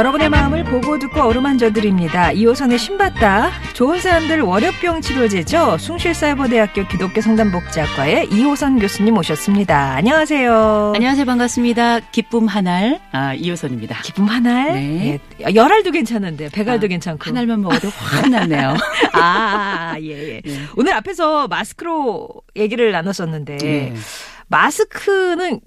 여러분의 마음을 보고 듣고 어루만져 드립니다. 2호선의 신받다. 좋은 사람들 월요병 치료제죠. 숭실사이버대학교 기독교 상담복지학과의 2호선 교수님 오셨습니다. 안녕하세요. 안녕하세요. 반갑습니다. 기쁨 한 알 아, 이호선입니다. 기쁨 한 알. 네. 예. 열알도 괜찮은데 배갈도 아, 괜찮고. 한 알만 먹어도 확 났네요. 아, 예, 예. 네. 오늘 앞에서 마스크로 얘기를 나눴었는데 네. 마스크는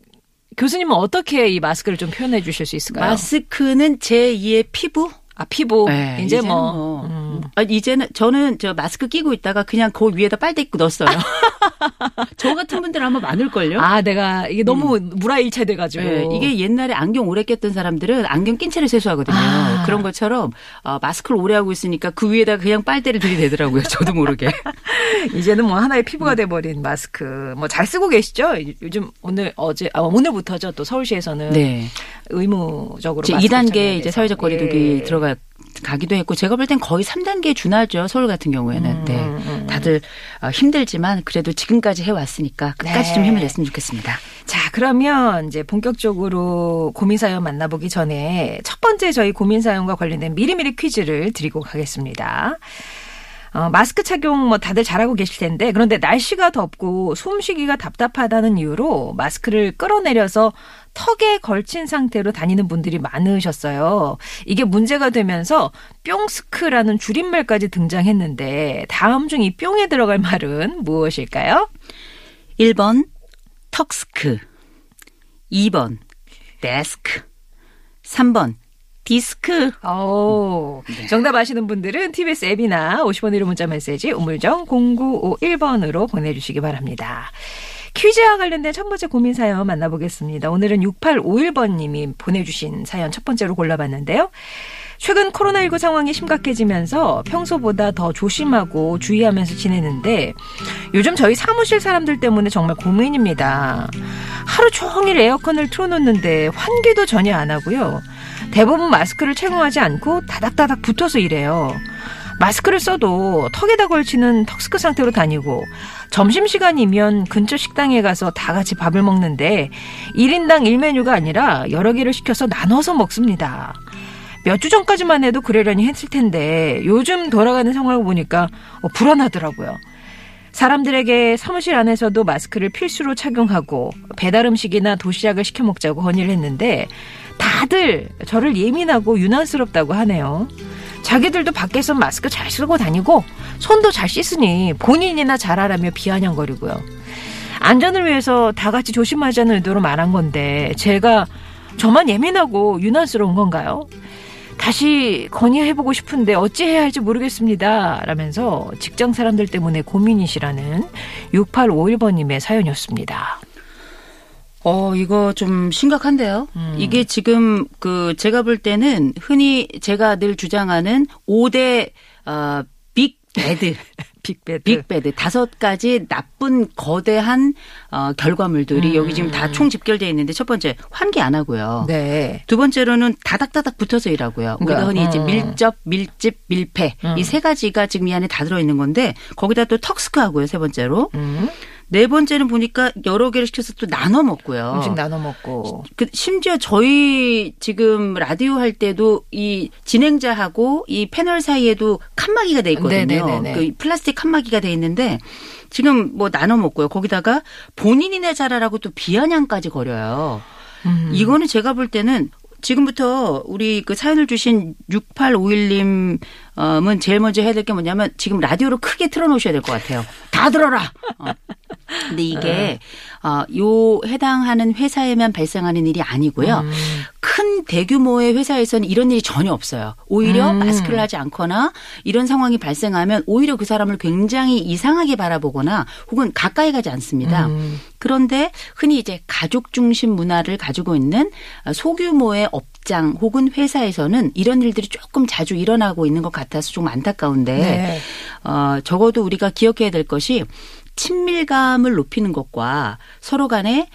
교수님은 어떻게 이 마스크를 좀 표현해 주실 수 있을까요? 마스크는 제2의 피부? 아, 피부. 네, 이제 이제는 뭐. 뭐, 음. 아, 이제는 저는 저 마스크 끼고 있다가 그냥 그 위에다 빨대 입고 넣었어요. 저 같은 분들 아마 많을걸요? 아, 내가 이게 너무 무라일체 돼가지고. 네, 이게 옛날에 안경 오래 꼈던 사람들은 안경 낀 채를 세수하거든요. 아. 그런 것처럼 어, 마스크를 오래 하고 있으니까 그 위에다 그냥 빨대를 들이대더라고요. 저도 모르게. 이제는 뭐 하나의 피부가 돼버린 마스크. 뭐 잘 쓰고 계시죠? 요즘 오늘 어제 아, 오늘부터죠. 또 서울시에서는 네. 의무적으로 이제 마스크를 2단계 착용해야 이제. 사회적 거리두기 예. 들어가 가기도 했고 제가 볼 땐 거의 3단계에 준하죠. 서울 같은 경우에는. 음, 네. 음, 음. 다들 어, 힘들지만 그래도 지금까지 해 왔으니까 끝까지 네. 좀 힘을 냈으면 좋겠습니다. 자, 그러면 이제 본격적으로 고민 사연 만나보기 전에 첫 번째 저희 고민 사연과 관련된 미리미리 퀴즈를 드리고 가겠습니다. 어, 마스크 착용 뭐 다들 잘하고 계실 텐데 그런데 날씨가 덥고 숨쉬기가 답답하다는 이유로 마스크를 끌어내려서 턱에 걸친 상태로 다니는 분들이 많으셨어요. 이게 문제가 되면서 뿅스크라는 줄임말까지 등장했는데 다음 중 이 뿅에 들어갈 말은 무엇일까요? 1번 턱스크 2번 데스크 3번 디스크 오, 정답 아시는 분들은 TBS 앱이나 50원 1호 문자 메시지 우물정 0951번으로 보내주시기 바랍니다. 퀴즈와 관련된 첫 번째 고민 사연 만나보겠습니다. 오늘은 6851번님이 보내주신 사연 첫 번째로 골라봤는데요. 최근 코로나19 상황이 심각해지면서 평소보다 더 조심하고 주의하면서 지내는데 요즘 저희 사무실 사람들 때문에 정말 고민입니다. 하루 종일 에어컨을 틀어놓는데 환기도 전혀 안 하고요. 대부분 마스크를 착용하지 않고 다닥다닥 붙어서 일해요. 마스크를 써도 턱에다 걸치는 턱스크 상태로 다니고 점심시간이면 근처 식당에 가서 다 같이 밥을 먹는데 1인당 1메뉴가 아니라 여러 개를 시켜서 나눠서 먹습니다. 몇 주 전까지만 해도 그러려니 했을 텐데 요즘 돌아가는 상황을 보니까 어, 불안하더라고요. 사람들에게 사무실 안에서도 마스크를 필수로 착용하고 배달 음식이나 도시락을 시켜 먹자고 건의를 했는데 다들 저를 예민하고 유난스럽다고 하네요. 자기들도 밖에서 마스크 잘 쓰고 다니고 손도 잘 씻으니 본인이나 잘하라며 비아냥거리고요. 안전을 위해서 다 같이 조심하자는 의도로 말한 건데 제가 저만 예민하고 유난스러운 건가요? 다시 건의해보고 싶은데 어찌해야 할지 모르겠습니다. 라면서 직장 사람들 때문에 고민이시라는 6851번님의 사연이었습니다. 어, 이거 좀 심각한데요. 음. 이게 지금 그 제가 볼 때는 흔히 제가 늘 주장하는 5대 어, big bad big bad. big bad 다섯 가지 나쁜 거대한 어, 결과물들이 음. 여기 지금 다 총 집결되어 있는데 첫 번째 환기 안 하고요. 네. 두 번째로는 다닥다닥 붙어서 일하고요. 우리가 그러니까, 흔히 이제 어. 밀접, 밀집, 밀폐 음. 이세 가지가 지금 이 안에 다 들어 있는 건데 거기다 또 턱스크 하고요. 세 번째로 음. 네 번째는 보니까 여러 개를 시켜서 또 나눠 먹고요. 음식 나눠 먹고. 그 심지어 저희 지금 라디오 할 때도 이 진행자하고 이 패널 사이에도 칸막이가 돼 있거든요. 네네네네. 그 플라스틱 칸막이가 돼 있는데 지금 뭐 나눠 먹고요. 거기다가 본인이나 잘하라고 또 비아냥까지 거려요. 음. 이거는 제가 볼 때는 지금부터 우리 그 사연을 주신 6851님 은 제일 먼저 해야 될 게 뭐냐면 지금 라디오로 크게 틀어놓으셔야 될 것 같아요. 다 들어라. 어. 근데 이게 어, 요 해당하는 회사에만 발생하는 일이 아니고요. 음. 큰 대규모의 회사에서는 이런 일이 전혀 없어요. 오히려 음. 마스크를 하지 않거나 이런 상황이 발생하면 오히려 그 사람을 굉장히 이상하게 바라보거나 혹은 가까이 가지 않습니다. 음. 그런데 흔히 이제 가족 중심 문화를 가지고 있는 소규모의 업 장 혹은 회사에서는 이런 일들이 조금 자주 일어나고 있는 것 같아서 좀 안타까운데 네. 어, 적어도 우리가 기억해야 될 것이 친밀감을 높이는 것과 서로 간에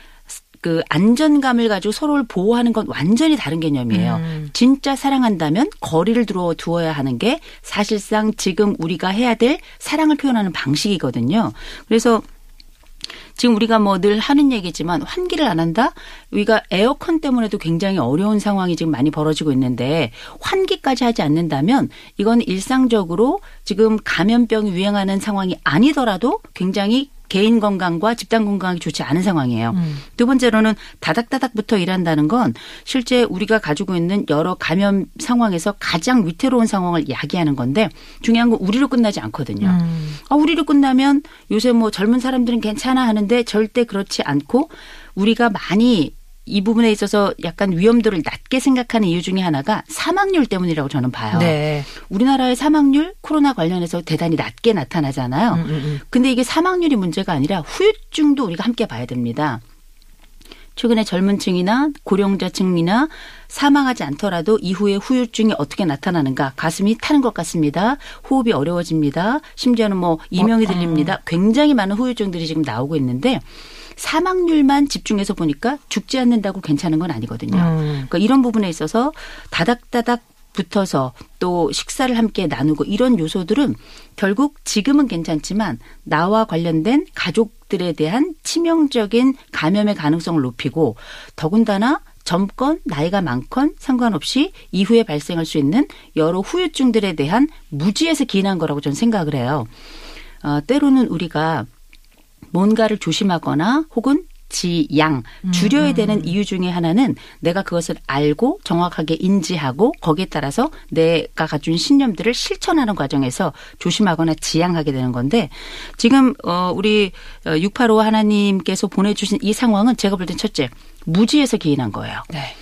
그 안전감을 가지고 서로를 보호하는 건 완전히 다른 개념이에요. 음. 진짜 사랑한다면 거리를 두어 두어야 하는 게 사실상 지금 우리가 해야 될 사랑을 표현하는 방식이거든요. 그래서 지금 우리가 뭐 늘 하는 얘기지만 환기를 안 한다? 우리가 에어컨 때문에도 굉장히 어려운 상황이 지금 많이 벌어지고 있는데 환기까지 하지 않는다면 이건 일상적으로 지금 감염병이 유행하는 상황이 아니더라도 굉장히 개인 건강과 집단 건강이 좋지 않은 상황이에요. 두 번째로는 다닥다닥부터 일한다는 건 실제 우리가 가지고 있는 여러 감염 상황에서 가장 위태로운 상황을 야기하는 건데 중요한 건 우리로 끝나지 않거든요. 음. 아, 우리로 끝나면 요새 뭐 젊은 사람들은 괜찮아 하는데 절대 그렇지 않고 우리가 많이 이 부분에 있어서 약간 위험도를 낮게 생각하는 이유 중에 하나가 사망률 때문이라고 저는 봐요. 네. 우리나라의 사망률 코로나 관련해서 대단히 낮게 나타나잖아요. 음, 음, 음. 근데 이게 사망률이 문제가 아니라 후유증도 우리가 함께 봐야 됩니다. 최근에 젊은 층이나 고령자층이나 사망하지 않더라도 이후에 후유증이 어떻게 나타나는가 가슴이 타는 것 같습니다. 호흡이 어려워집니다. 심지어는 뭐 이명이 어, 들립니다. 굉장히 많은 후유증들이 지금 나오고 있는데 사망률만 집중해서 보니까 죽지 않는다고 괜찮은 건 아니거든요. 음. 그러니까 이런 부분에 있어서 다닥다닥 붙어서 또 식사를 함께 나누고 이런 요소들은 결국 지금은 괜찮지만 나와 관련된 가족들에 대한 치명적인 감염의 가능성을 높이고 더군다나 젊건 나이가 많건 상관없이 이후에 발생할 수 있는 여러 후유증들에 대한 무지에서 기인한 거라고 저는 생각을 해요. 어, 때로는 우리가 뭔가를 조심하거나 혹은 지양 줄여야 되는 이유 중에 하나는 내가 그것을 알고 정확하게 인지하고 거기에 따라서 내가 가진 신념들을 실천하는 과정에서 조심하거나 지양하게 되는 건데 지금 어 우리 685 하나님께서 보내 주신 이 상황은 제가 볼 땐 첫째 무지에서 기인한 거예요. 네.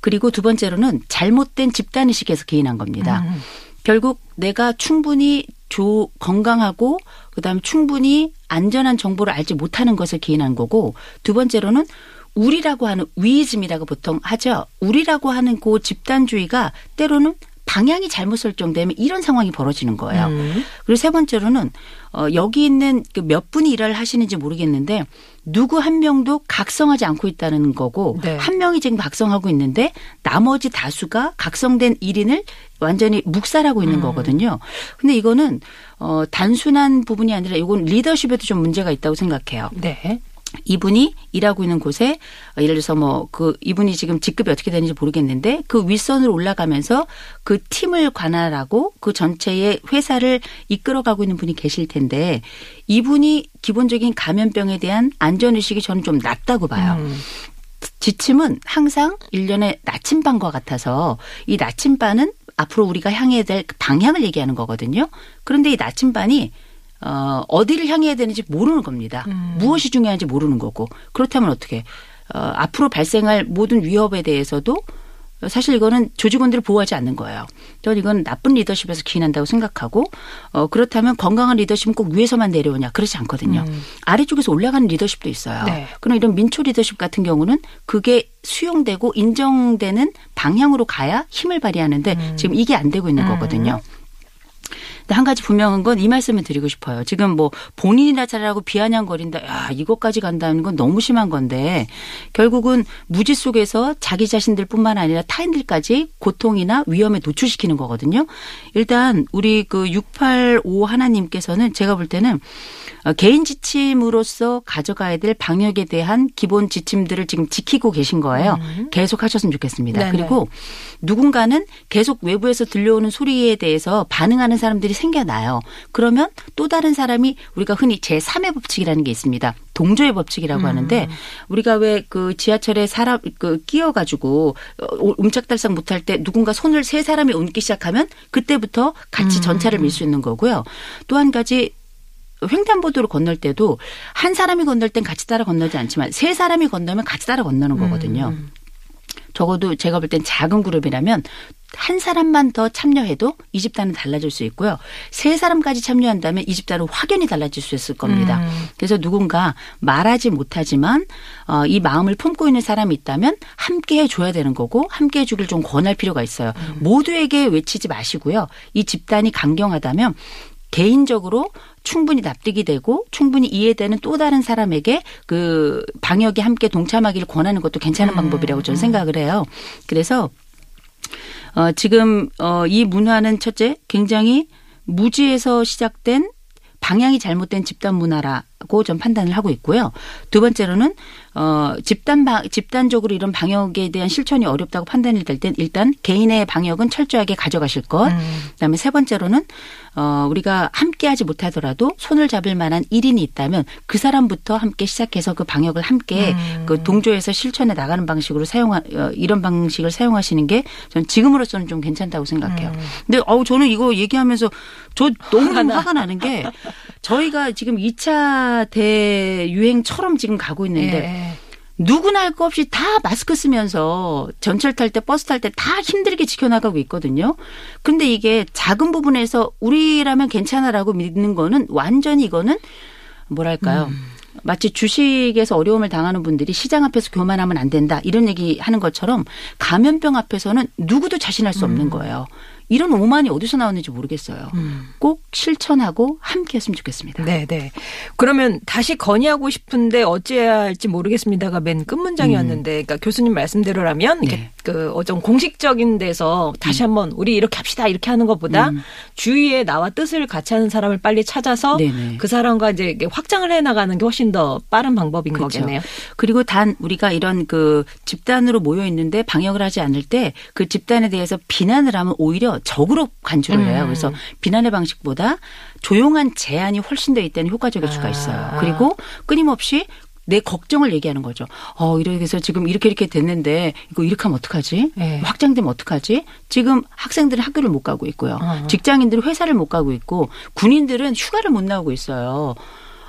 그리고 두 번째로는 잘못된 집단의식에서 기인한 겁니다. 음. 결국 내가 충분히 조, 건강하고 그다음에 충분히 안전한 정보를 알지 못하는 것을 기인한 거고 두 번째로는 우리라고 하는 위이즘이라고 보통 하죠. 우리라고 하는 그 집단주의가 때로는 방향이 잘못 설정되면 이런 상황이 벌어지는 거예요. 음. 그리고 세 번째로는 어, 여기 있는 그 몇 분이 일을 하시는지 모르겠는데 누구 한 명도 각성하지 않고 있다는 거고 네. 한 명이 지금 각성하고 있는데 나머지 다수가 각성된 1인을 완전히 묵살하고 있는 거거든요. 근데 이거는 어 단순한 부분이 아니라 이건 리더십에도 좀 문제가 있다고 생각해요. 네. 이분이 일하고 있는 곳에 어, 예를 들어서 뭐 그 이분이 지금 직급이 어떻게 되는지 모르겠는데 그 윗선으로 올라가면서 그 팀을 관할하고 그 전체의 회사를 이끌어가고 있는 분이 계실 텐데 이분이 기본적인 감염병에 대한 안전의식이 저는 좀 낮다고 봐요. 음. 지침은 항상 일련의 나침반과 같아서 이 나침반은 앞으로 우리가 향해야 될 방향을 얘기하는 거거든요. 그런데 이 나침반이 어, 어디를 향해야 되는지 모르는 겁니다. 무엇이 중요한지 모르는 거고. 그렇다면 어떻게, 어, 앞으로 발생할 모든 위협에 대해서도 사실 이거는 조직원들을 보호하지 않는 거예요. 저는 이건 나쁜 리더십에서 기인한다고 생각하고, 어, 그렇다면 건강한 리더십은 꼭 위에서만 내려오냐. 그렇지 않거든요. 아래쪽에서 올라가는 리더십도 있어요. 네. 그럼 이런 민초 리더십 같은 경우는 그게 수용되고 인정되는 방향으로 가야 힘을 발휘하는데 지금 이게 안 되고 있는 거거든요. 한 가지 분명한 건 이 말씀을 드리고 싶어요. 지금 뭐 본인이나 잘하고 비아냥거린다. 야, 이것까지 간다는 건 너무 심한 건데 결국은 무지 속에서 자기 자신들뿐만 아니라 타인들까지 고통이나 위험에 노출시키는 거거든요. 일단 우리 그 685 하나님께서는 제가 볼 때는 어, 개인 지침으로서 가져가야 될 방역에 대한 기본 지침들을 지금 지키고 계신 거예요. 계속 하셨으면 좋겠습니다. 네네. 그리고 누군가는 계속 외부에서 들려오는 소리에 대해서 반응하는 사람들이 생겨나요. 그러면 또 다른 사람이 우리가 흔히 제3의 법칙이라는 게 있습니다. 동조의 법칙이라고 하는데 우리가 왜 그 지하철에 사람 그 끼어 가지고 어, 움짝달싹 못할 때 누군가 손을 세 사람이 얹기 시작하면 그때부터 같이 전차를 밀 수 있는 거고요. 또 한 가지 횡단보도를 건널 때도 한 사람이 건널 땐 같이 따라 건너지 않지만 세 사람이 건너면 같이 따라 건너는 거거든요. 적어도 제가 볼 땐 작은 그룹이라면 한 사람만 더 참여해도 이 집단은 달라질 수 있고요. 세 사람까지 참여한다면 이 집단은 확연히 달라질 수 있을 겁니다. 그래서 누군가 말하지 못하지만 어, 이 마음을 품고 있는 사람이 있다면 함께 해줘야 되는 거고 함께 해주길 좀 권할 필요가 있어요. 모두에게 외치지 마시고요. 이 집단이 강경하다면 개인적으로 충분히 납득이 되고 충분히 이해되는 또 다른 사람에게 그 방역에 함께 동참하기를 권하는 것도 괜찮은 방법이라고 저는 생각을 해요. 그래서 어 지금 어 이 문화는 첫째 굉장히 무지에서 시작된 방향이 잘못된 집단 문화라 고전 판단을 하고 있고요. 두 번째로는 어 집단 방 집단적으로 이런 방역에 대한 실천이 어렵다고 판단이 될 땐 일단 개인의 방역은 철저하게 가져가실 것. 그다음에 세 번째로는 어 우리가 함께 하지 못하더라도 손을 잡을 만한 일인이 있다면 그 사람부터 함께 시작해서 그 방역을 함께 그 동조해서 실천해 나가는 방식으로 사용하 어, 이런 방식을 사용하시는 게 전 지금으로서는 좀 괜찮다고 생각해요. 근데 어우 저는 이거 얘기하면서 저 너무 화가 나는 게 저희가 지금 2차 대유행처럼 지금 가고 있는데 예. 누구나 할 거 없이 다 마스크 쓰면서 전철 탈 때 버스 탈 때 다 힘들게 지켜나가고 있거든요. 근데 이게 작은 부분에서 우리라면 괜찮아라고 믿는 거는 완전히 이거는 뭐랄까요. 마치 주식에서 어려움을 당하는 분들이 시장 앞에서 교만하면 안 된다 이런 얘기 하는 것처럼 감염병 앞에서는 누구도 자신할 수 없는 거예요. 이런 오만이 어디서 나오는지 모르겠어요. 꼭 실천하고 함께 했으면 좋겠습니다. 네, 네. 그러면 다시 건의하고 싶은데 어찌해야 할지 모르겠습니다가 맨 끝문장이었는데, 그러니까 교수님 말씀대로라면 이렇게 네. 그 어떤 공식적인 데서 다시 한번 우리 이렇게 합시다 이렇게 하는 것보다 주위에 나와 뜻을 같이 하는 사람을 빨리 찾아서 네네. 그 사람과 이제 확장을 해 나가는 게 훨씬 더 빠른 방법인 그렇죠. 거겠네요. 그리고 단 우리가 이런 그 집단으로 모여 있는데 방역을 하지 않을 때 그 집단에 대해서 비난을 하면 오히려 적으로 간주를 해요. 음. 그래서 비난의 방식보다 조용한 제안이 훨씬 더 이때는 효과적일 수가 있어요. 아. 그리고 끊임없이 내 걱정을 얘기하는 거죠. 어, 이렇게 해서 지금 이렇게 이렇게 됐는데 이거 이렇게 하면 어떡하지? 네. 확장되면 어떡하지? 지금 학생들은 학교를 못 가고 있고요. 어. 직장인들은 회사를 못 가고 있고 군인들은 휴가를 못 나오고 있어요.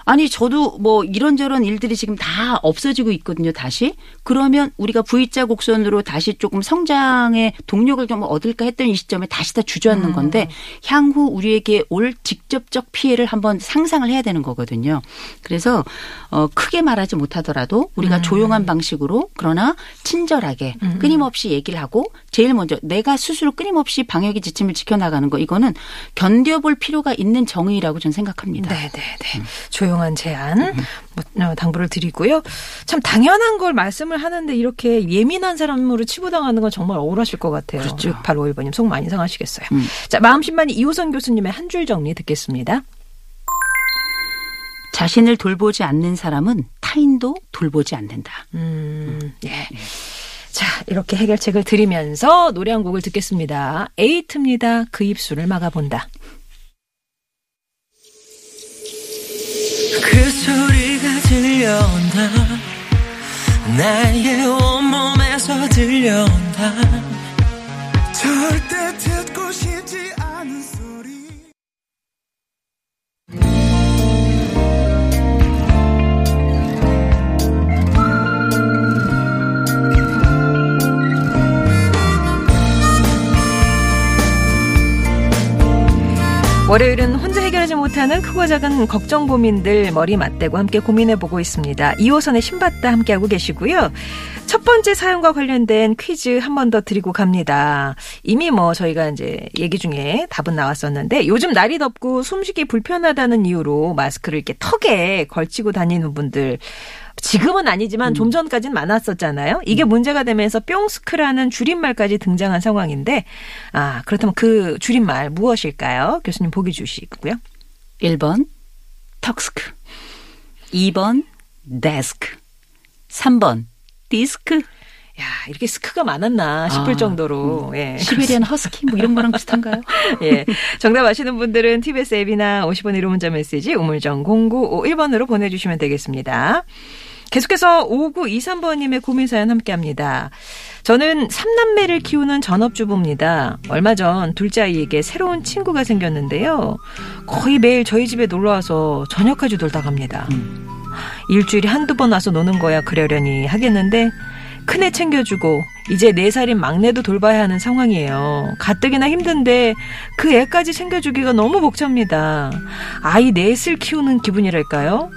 아니 저도 뭐 이런저런 일들이 지금 다 없어지고 있거든요 다시 그러면 우리가 V자 곡선으로 다시 조금 성장의 동력을 좀 얻을까 했던 이 시점에 다시 다 주저앉는 건데 향후 우리에게 올 직접적 피해를 한번 상상을 해야 되는 거거든요. 그래서 어 크게 말하지 못하더라도 우리가 조용한 방식으로 그러나 친절하게 끊임없이 얘기를 하고 제일 먼저 내가 스스로 끊임없이 방역의 지침을 지켜나가는 거 이거는 견뎌볼 필요가 있는 정의라고 저는 생각합니다. 네, 네, 네. 조용한 제안. 뭐, 어, 당부를 드리고요. 참 당연한 걸 말씀을 하는데 이렇게 예민한 사람으로 치부당하는 건 정말 억울하실 것 같아요. 그렇죠. 6851번님 속 많이 상하시겠어요. 음. 자, 마음심만이 이호선 교수님의 한 줄 정리 듣겠습니다. 자신을 돌보지 않는 사람은 타인도 돌보지 않는다. 음, 예. 자, 이렇게 해결책을 드리면서 노래 한 곡을 듣겠습니다. 에이트입니다. 그 입술을 막아본다. 그 소리가 들려온다. 나의 온몸에서 들려온다. 절대 듣고 싶지 않은 월요일은 혼자 해결하지 못하는 크고 작은 걱정 고민들 머리 맞대고 함께 고민해 보고 있습니다. 2호선의 신받다 함께 하고 계시고요. 첫 번째 사연과 관련된 퀴즈 한 번 더 드리고 갑니다. 이미 뭐 저희가 이제 얘기 중에 답은 나왔었는데 요즘 날이 덥고 숨쉬기 불편하다는 이유로 마스크를 이렇게 턱에 걸치고 다니는 분들 지금은 아니지만 좀 전까지는 많았었잖아요. 이게 문제가 되면서 뿅스크라는 줄임말까지 등장한 상황인데 아 그렇다면 그 줄임말 무엇일까요? 교수님 보기 주시고요. 1번 턱스크 2번 데스크 3번 디스크 야 이렇게 스크가 많았나 싶을 아, 정도로 예. 시베리안 허스키 뭐 이런 거랑 비슷한가요? 예. 정답 아시는 분들은 TBS 앱이나 50원 1호 문자 메시지 우물정 0951번으로 보내주시면 되겠습니다. 계속해서 5923번님의 고민 사연 함께 합니다. 저는 삼남매를 키우는 전업주부입니다. 얼마 전 둘째 아이에게 새로운 친구가 생겼는데요. 거의 매일 저희 집에 놀러와서 저녁까지 놀다 갑니다. 일주일에 한두 번 와서 노는 거야 그러려니 하겠는데 큰애 챙겨주고 이제 네 살인 막내도 돌봐야 하는 상황이에요. 가뜩이나 힘든데 그 애까지 챙겨주기가 너무 벅찹니다. 아이 넷을 키우는 기분이랄까요?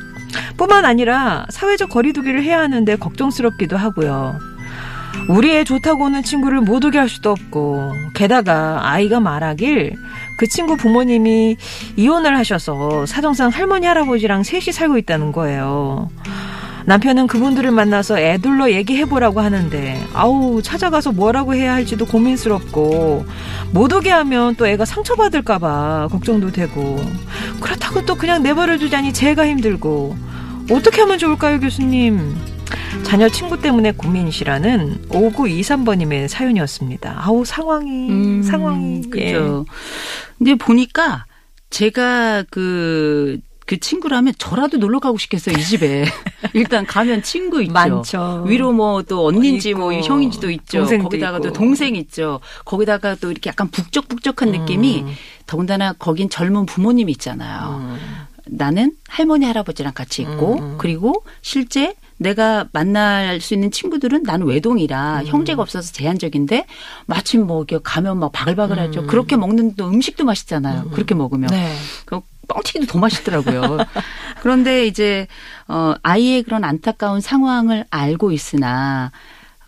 뿐만 아니라 사회적 거리두기를 해야 하는데 걱정스럽기도 하고요. 우리 애 좋다고 오는 친구를 못 오게 할 수도 없고 게다가 아이가 말하길 그 친구 부모님이 이혼을 하셔서 사정상 할머니 할아버지랑 셋이 살고 있다는 거예요. 남편은 그분들을 만나서 애둘러 얘기해보라고 하는데 아우 찾아가서 뭐라고 해야 할지도 고민스럽고 못 오게 하면 또 애가 상처받을까봐 걱정도 되고 그렇다고 또 그냥 내버려 두자니 제가 힘들고 어떻게 하면 좋을까요 교수님 자녀 친구 때문에 고민이시라는 5923번님의 사연이었습니다 아우 상황이 음, 상황이 예. 그죠. 근데 보니까 제가 그, 그 친구라면 저라도 놀러 가고 싶겠어요, 이 집에. 일단 가면 친구 있죠. 많죠. 위로 뭐 또 언니인지 뭐 형인지도 있죠. 거기다가 또 있고. 동생 있죠. 거기다가 또 이렇게 약간 북적북적한 음. 느낌이 더군다나 거긴 젊은 부모님이 있잖아요. 음. 나는 할머니 할아버지랑 같이 있고 음. 그리고 실제 내가 만날 수 있는 친구들은 나는 외동이라 음. 형제가 없어서 제한적인데 마침 뭐 가면 막 바글바글하죠. 음. 그렇게 먹는 또 음식도 맛있잖아요. 그렇게 먹으면 네. 그 뻥튀기도 더 맛있더라고요. 그런데 이제 어 아이의 그런 안타까운 상황을 알고 있으나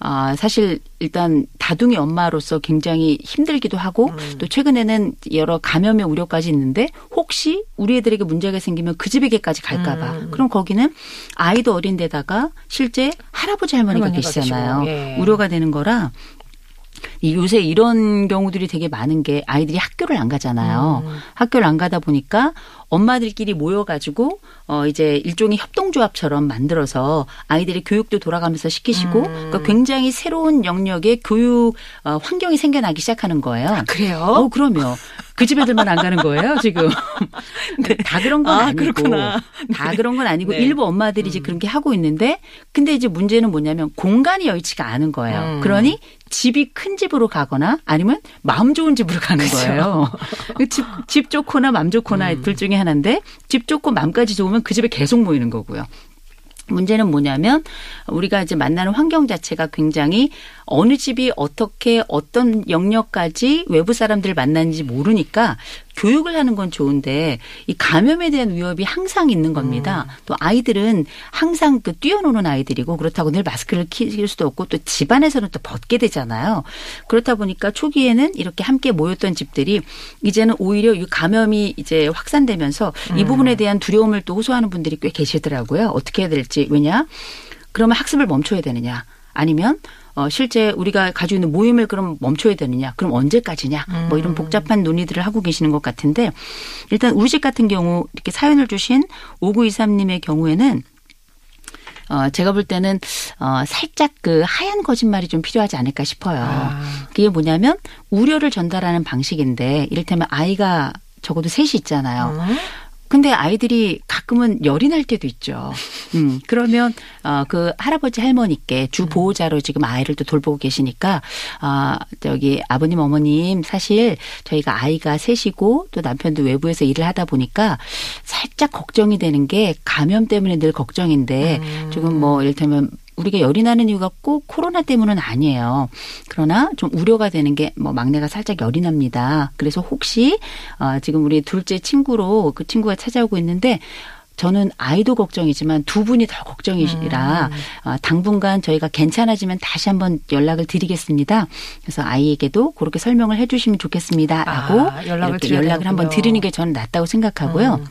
아, 사실 일단 다둥이 엄마로서 굉장히 힘들기도 하고 또 최근에는 여러 감염의 우려까지 있는데 혹시 우리 애들에게 문제가 생기면 그 집에게까지 갈까봐. 음. 그럼 거기는 아이도 어린데다가 실제 할아버지 할머니가 할머니가 계시잖아요. 예. 우려가 되는 거라 이 요새 이런 경우들이 되게 많은 게 아이들이 학교를 안 가잖아요. 음. 학교를 안 가다 보니까 엄마들끼리 모여가지고 어 이제 일종의 협동조합처럼 만들어서 아이들의 교육도 돌아가면서 시키시고 음. 그러니까 굉장히 새로운 영역의 교육 어, 환경이 생겨나기 시작하는 거예요. 그래요? 어, 그럼요. 그 집 애들만 안 가는 거예요, 지금. 다 그런 건 아, 아, 니고 그렇구나. 다 그런 건 아니고 네. 일부 엄마들이 이제 그런 게 하고 있는데 근데 이제 문제는 뭐냐면 공간이 여의치가 않은 거예요. 음. 그러니 집이 큰 집 으로 가거나 아니면 마음 좋은 집으로 가는 거예요. 집, 집 좋거나 맘 좋거나 음. 둘 중에 하나인데 집 좋고 맘까지 좋으면 그 집에 계속 모이는 거고요. 문제는 뭐냐면 우리가 이제 만나는 환경 자체가 굉장히 어느 집이 어떻게 어떤 영역까지 외부 사람들을 만나는지 모르니까 교육을 하는 건 좋은데 이 감염에 대한 위협이 항상 있는 겁니다. 또 아이들은 항상 그 뛰어노는 아이들이고 그렇다고 늘 마스크를 낄 수도 없고 또 집안에서는 또 벗게 되잖아요. 그렇다 보니까 초기에는 이렇게 함께 모였던 집들이 이제는 오히려 이 감염이 이제 확산되면서 이 부분에 대한 두려움을 또 호소하는 분들이 꽤 계시더라고요. 어떻게 해야 될지. 왜냐? 그러면 학습을 멈춰야 되느냐? 아니면 어, 실제 우리가 가지고 있는 모임을 그럼 멈춰야 되느냐? 그럼 언제까지냐? 뭐 이런 복잡한 논의들을 하고 계시는 것 같은데 일단 우리 집 같은 경우 이렇게 사연을 주신 5923님의 경우에는 어, 제가 볼 때는 어, 살짝 그 하얀 거짓말이 좀 필요하지 않을까 싶어요. 아. 그게 뭐냐면 우려를 전달하는 방식인데 이를테면 아이가 적어도 셋이 있잖아요. 음. 근데 아이들이 가끔은 열이 날 때도 있죠. 음, 그러면, 어, 그 할아버지 할머니께 주 보호자로 지금 아이를 또 돌보고 계시니까, 아, 저기 아버님 어머님 사실 저희가 아이가 셋이고 또 남편도 외부에서 일을 하다 보니까 살짝 걱정이 되는 게 감염 때문에 늘 걱정인데 조금 뭐 이를테면 우리가 열이 나는 이유가 꼭 코로나 때문은 아니에요. 그러나 좀 우려가 되는 게 뭐 막내가 살짝 열이 납니다. 그래서 혹시 어, 지금 우리 둘째 친구로 그 친구가 찾아오고 있는데 저는 아이도 걱정이지만 두 분이 더 걱정이시라 어, 당분간 저희가 괜찮아지면 다시 한번 연락을 드리겠습니다. 그래서 아이에게도 그렇게 설명을 해주시면 좋겠습니다라고 아, 연락을 이렇게 연락을 한번 되는군요. 드리는 게 저는 낫다고 생각하고요. 음.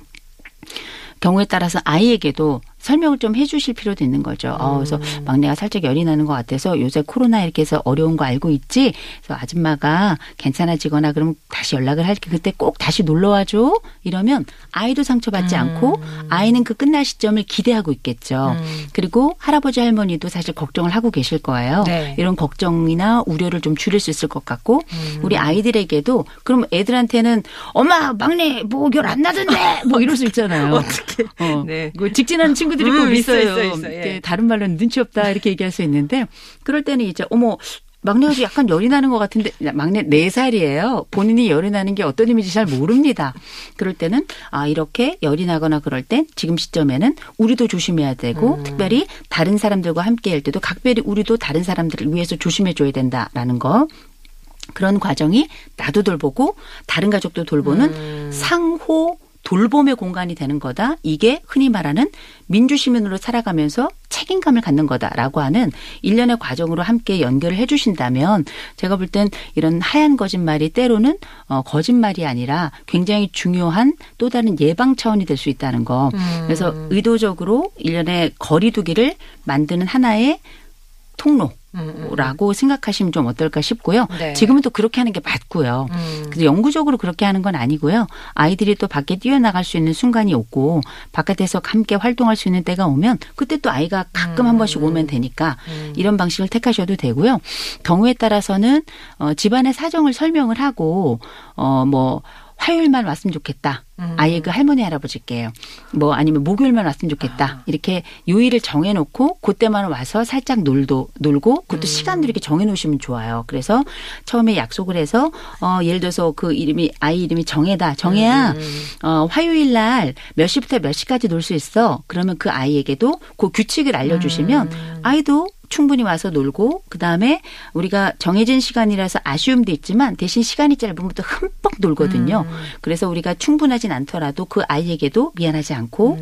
경우에 따라서 아이에게도 설명을 좀 해주실 필요도 있는 거죠. 어, 그래서 음. 막내가 살짝 열이 나는 것 같아서 요새 코로나 이렇게 해서 어려운 거 알고 있지. 그래서 아줌마가 괜찮아지거나 그럼 다시 연락을 할게. 그때 꼭 다시 놀러 와줘. 이러면 아이도 상처받지 음. 않고 아이는 그 끝날 시점을 기대하고 있겠죠. 그리고 할아버지 할머니도 사실 걱정을 하고 계실 거예요. 네. 이런 걱정이나 우려를 좀 줄일 수 있을 것 같고 음. 우리 아이들에게도 그럼 애들한테는 엄마 막내 뭐열안 나던데 뭐 이럴 수 있잖아요. 어떻게? 어, 네. 그 직진하는 친구 들이 음, 꼭 있어요, 있어요. 있어요, 있어요. 예. 다른 말로는 눈치 없다 이렇게 얘기할 수 있는데 그럴 때는 이제 어머 막내가 약간 열이 나는 것 같은데 막내 네 살이에요 본인이 열이 나는 게 어떤 의미인지 잘 모릅니다. 그럴 때는 아 이렇게 열이 나거나 그럴 땐 지금 시점에는 우리도 조심해야 되고 특별히 다른 사람들과 함께 할 때도 각별히 우리도 다른 사람들을 위해서 조심해 줘야 된다라는 거. 그런 과정이 나도 돌보고 다른 가족도 돌보는 상호 돌봄의 공간이 되는 거다. 이게 흔히 말하는 민주시민으로 살아가면서 책임감을 갖는 거다라고 하는 일련의 과정으로 함께 연결을 해 주신다면 제가 볼 땐 이런 하얀 거짓말이 때로는 어, 거짓말이 아니라 굉장히 중요한 또 다른 예방 차원이 될 수 있다는 거. 그래서 의도적으로 일련의 거리두기를 만드는 하나의 통로. 라고 생각하시면 좀 어떨까 싶고요. 네. 지금은 또 그렇게 하는 게 맞고요. 음. 그래서 영구적으로 그렇게 하는 건 아니고요. 아이들이 또 밖에 뛰어나갈 수 있는 순간이 오고 바깥에서 함께 활동할 수 있는 때가 오면 그때 또 아이가 가끔 한 번씩 오면 되니까 이런 방식을 택하셔도 되고요. 경우에 따라서는 어, 집안의 사정을 설명을 하고 어뭐 화요일만 왔으면 좋겠다. 아예 그 할머니 할아버지께요. 뭐 아니면 목요일만 왔으면 좋겠다. 이렇게 요일을 정해놓고 그때만 와서 살짝 놀도 놀고 그것도 시간도 이렇게 정해놓으시면 좋아요. 그래서 처음에 약속을 해서 어 예를 들어서 그 이름이 아이 이름이 정혜다. 정혜야 어 화요일 날 몇 시부터 몇 시까지 놀 수 있어. 그러면 그 아이에게도 그 규칙을 알려주시면 아이도 충분히 와서 놀고 그다음에 우리가 정해진 시간이라서 아쉬움도 있지만 대신 시간이 짧으면 또 흠뻑 놀거든요. 그래서 우리가 충분하진 않더라도 그 아이에게도 미안하지 않고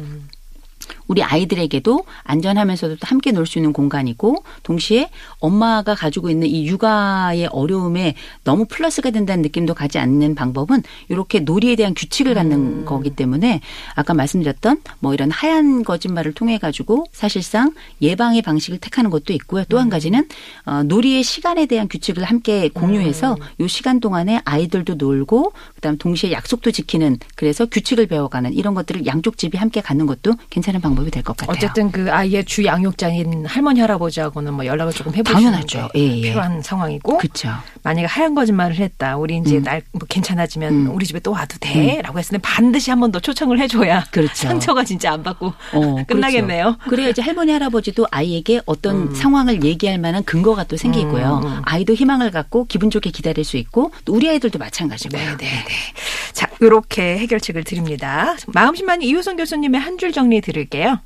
우리 아이들에게도 안전하면서도 또 함께 놀 수 있는 공간이고 동시에 엄마가 가지고 있는 이 육아의 어려움에 너무 플러스가 된다는 느낌도 가지 않는 방법은 이렇게 놀이에 대한 규칙을 갖는 거기 때문에 아까 말씀드렸던 뭐 이런 하얀 거짓말을 통해 가지고 사실상 예방의 방식을 택하는 것도 있고요. 또한 가지는 어, 놀이의 시간에 대한 규칙을 함께 공유해서 요 시간 동안에 아이들도 놀고 그다음 동시에 약속도 지키는 그래서 규칙을 배워가는 이런 것들을 양쪽 집이 함께 갖는 것도 괜찮은 방법이 될 것 같아요. 어쨌든 그 아이의 주 양육자인 할머니 할아버지하고는 뭐 연락을 조금 해보시는 당연하죠. 게 예, 예. 필요한 상황이고 그렇죠. 만약에 하얀 거짓말을 했다. 우리 이제 음. 날뭐 괜찮아지면 음. 우리 집에 또 와도 돼.라고 했을 때 반드시 한 번 더 초청을 해줘야 그렇죠. 상처가 진짜 안 받고 어, 끝나겠네요. 그렇죠. 그래야 이제 할머니 할아버지도 아이에게 어떤 상황을 얘기할 만한 근거가 또 생기고요. 음, 음. 아이도 희망을 갖고 기분 좋게 기다릴 수 있고 또 우리 아이들도 마찬가지고요. 네, 네, 네. 자, 이렇게 해결책을 드립니다. 마음심만 이효성 교수님의 한 줄 정리 들을게요.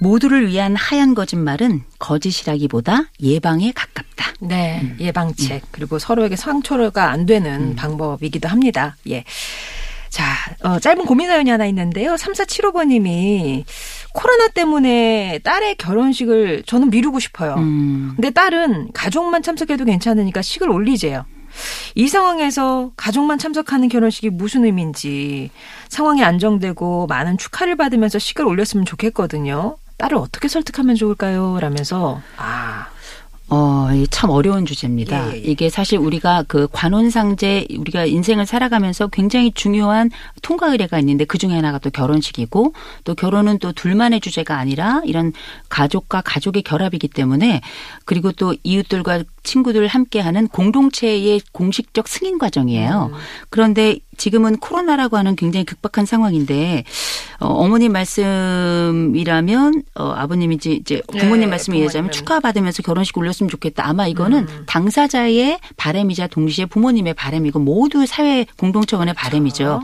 모두를 위한 하얀 거짓말은 거짓이라기보다 예방에 가깝다. 네, 음. 예방책 그리고 서로에게 상처가 안 되는 방법이기도 합니다. 예. 자, 어, 짧은 고민 사연이 하나 있는데요. 3475번님이 코로나 때문에 딸의 결혼식을 저는 미루고 싶어요. 음. 근데 딸은 가족만 참석해도 괜찮으니까 식을 올리재요. 이 상황에서 가족만 참석하는 결혼식이 무슨 의미인지 상황이 안정되고 많은 축하를 받으면서 식을 올렸으면 좋겠거든요. 딸을 어떻게 설득하면 좋을까요? 라면서 아 어, 이참 어려운 주제입니다. 예, 예, 예. 이게 사실 우리가 그 관혼상제 우리가 인생을 살아가면서 굉장히 중요한 통과 의례가 있는데 그 중에 하나가 또 결혼식이고 또 결혼은 또 둘만의 주제가 아니라 이런 가족과 가족의 결합이기 때문에 그리고 또 이웃들과 친구들 함께하는 공동체의 공식적 승인 과정이에요. 그런데 지금은 코로나라고 하는 굉장히 극박한 상황인데 어, 어머니 말씀이라면 어, 아버님이지 이제 부모님 네, 말씀에 의하자면. 축하받으면서 결혼식 올렸으면 좋겠다. 아마 이거는 음. 당사자의 바람이자 동시에 부모님의 바람이고 모두 사회 공동체원의 바람이죠.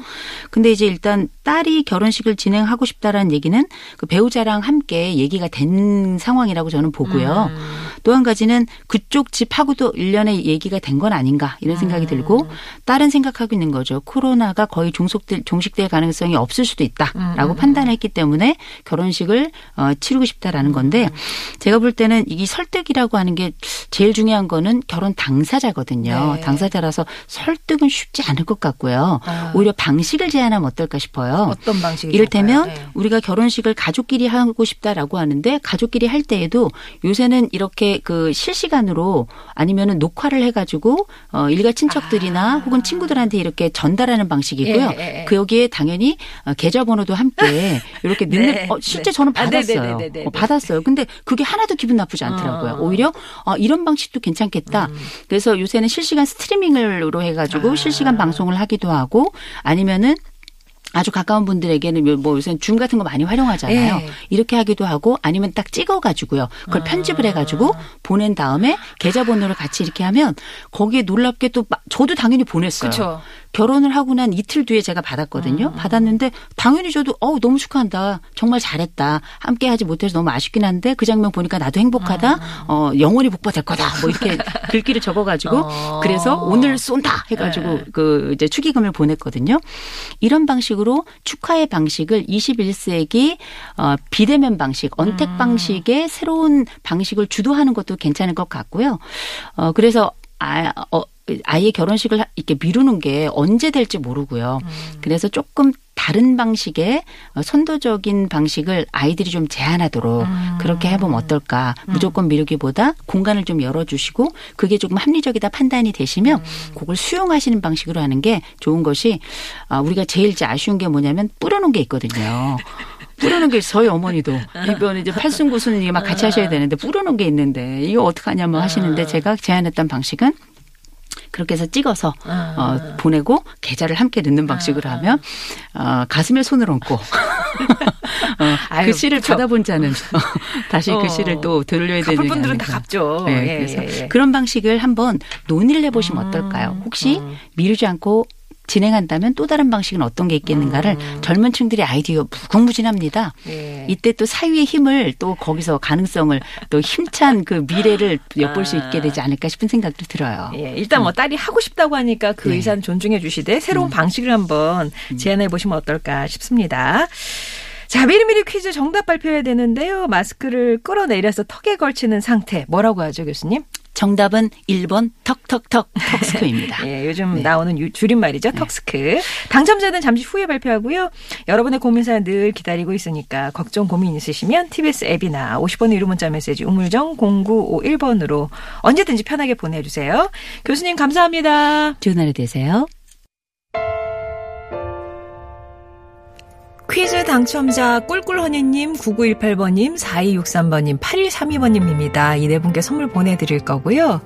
근데 이제 일단 딸이 결혼식을 진행하고 싶다라는 얘기는 그 배우자랑 함께 얘기가 된 상황이라고 저는 보고요. 음. 또한 가지는 그쪽 집하고도 일련의 얘기가 된 건 아닌가 이런 생각이 음. 들고 딸은 생각하고 있는 거죠. 코로나가 거의 종속될 종식될 가능성이 없을 수도 있다라고 음. 판단했기 때문에 결혼식을 어, 치르고 싶다라는 건데 제가 볼 때는 이 설득이라고 하는 게 제일 중요한 거는 결혼 당사자거든요. 네. 당사자라서 설득은 쉽지 않을 것 같고요. 아. 오히려 방식을 제안하면 어떨까 싶어요. 어떤 방식이 이를테면? 네. 우리가 결혼식을 가족끼리 하고 싶다라고 하는데 가족끼리 할 때에도 요새는 이렇게 그 실시간으로 아니면은 녹화를 해가지고 어 일가 친척들이나 아. 혹은 친구들한테 이렇게 전달하는 방식이고요. 예, 예, 예. 그 여기에 당연히 어, 계좌번호도 함께 이렇게 넣는 네, 어, 실제 네. 저는 아, 네, 받았어요. 네, 네, 네, 네, 어, 받았어요. 근데 그게 하나도 기분 나쁘지 않더라고요. 어. 오히려 어, 이런 방식도 괜찮겠다. 그래서 요새는 실시간 스트리밍으로 해가지고 아. 실시간 방송을 하기도 하고 아니면은 아주 가까운 분들에게는 뭐 요새 줌 같은 거 많이 활용하잖아요. 예. 이렇게 하기도 하고 아니면 딱 찍어가지고요. 그걸 편집을 해가지고 보낸 다음에 계좌번호를 같이 이렇게 하면 거기에 놀랍게 또 마- 저도 당연히 보냈어요. 그쵸. 결혼을 하고 난 이틀 뒤에 제가 받았거든요. 받았는데 당연히 저도 어우 너무 축하한다. 정말 잘했다. 함께 하지 못해서 너무 아쉽긴 한데 그 장면 보니까 나도 행복하다. 어 영원히 복받을 거다. 뭐 이렇게 글귀를 적어 가지고 어. 그래서 오늘 쏜다 해 가지고 그 이제 축의금을 보냈거든요. 이런 방식으로 축하의 방식을 21세기 어, 비대면 방식, 언택 방식의 새로운 방식을 주도하는 것도 괜찮을 것 같고요. 어, 그래서 아, 어, 아이의 결혼식을 하- 이렇게 미루는 게 언제 될지 모르고요. 그래서 조금 다른 방식의 어, 선도적인 방식을 아이들이 좀 제한하도록 그렇게 해보면 어떨까. 무조건 미루기보다 공간을 좀 열어주시고 그게 조금 합리적이다 판단이 되시면 그걸 수용하시는 방식으로 하는 게 좋은 것이 아, 우리가 제일 아쉬운 게 뭐냐면 뿌려놓은 게 있거든요. 뿌려놓은 게 저희 어머니도 이번 이제 팔순구순 이게 막 같이 하셔야 되는데 뿌려놓은 게 있는데 이거 어떡하냐 뭐 하시는데 제가 제안했던 방식은 그렇게 해서 찍어서 어, 보내고 계좌를 함께 넣는 방식으로 하면 어, 가슴에 손을 얹고 어, 아유, 글씨를 그쵸. 받아본 자는 다시 어. 글씨를 또 돌려야 되는 갚을 분들은 다 갚죠. 네, 예, 그래서 예, 예. 그런 방식을 한번 논의를 해보시면 어떨까요? 혹시 미루지 않고 진행한다면 또 다른 방식은 어떤 게 있겠는가를 젊은 층들의 아이디어 무궁무진합니다. 예. 이때 또 사유의 힘을 또 거기서 가능성을 또 힘찬 그 미래를 엿볼 수 있게 되지 않을까 싶은 생각도 들어요. 예, 일단 뭐 딸이 하고 싶다고 하니까 그 네. 의사는 존중해 주시되 새로운 방식을 한번 제안해 보시면 어떨까 싶습니다. 자, 미리미리 퀴즈 정답 발표해야 되는데요. 마스크를 끌어내려서 턱에 걸치는 상태. 뭐라고 하죠, 교수님? 정답은 1번 턱턱턱 턱스크입니다. 예, 요즘 네. 나오는 유- 줄임말이죠. 턱스크. 당첨자는 잠시 후에 발표하고요. 여러분의 고민 사연 늘 기다리고 있으니까 걱정 고민 있으시면 TBS 앱이나 50번의 유료 문자 메시지 우물정 0951번으로 언제든지 편하게 보내주세요. 교수님 감사합니다. 좋은 하루 되세요. 퀴즈 당첨자 꿀꿀허니님, 9918번님, 4263번님, 8132번님입니다. 이 네 분께 선물 보내드릴 거고요.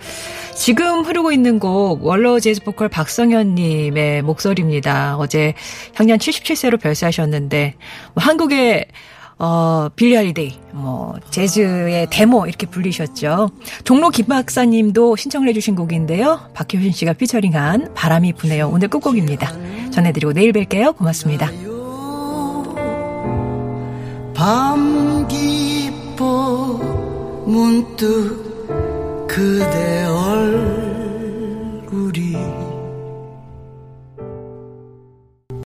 지금 흐르고 있는 곡 월러 재즈 보컬 박성연님의 목소리입니다. 어제 향년 77세로 별세하셨는데 뭐 한국의 어, 빌리 홀리데이, 뭐, 재즈의 대모, 이렇게 불리셨죠. 종로 김박사님도 신청을 해주신 곡인데요. 박효신 씨가 피처링한 바람이 부네요. 오늘 끝곡입니다. 전해드리고 내일 뵐게요. 고맙습니다. 밤 깊어 문득 그대 얼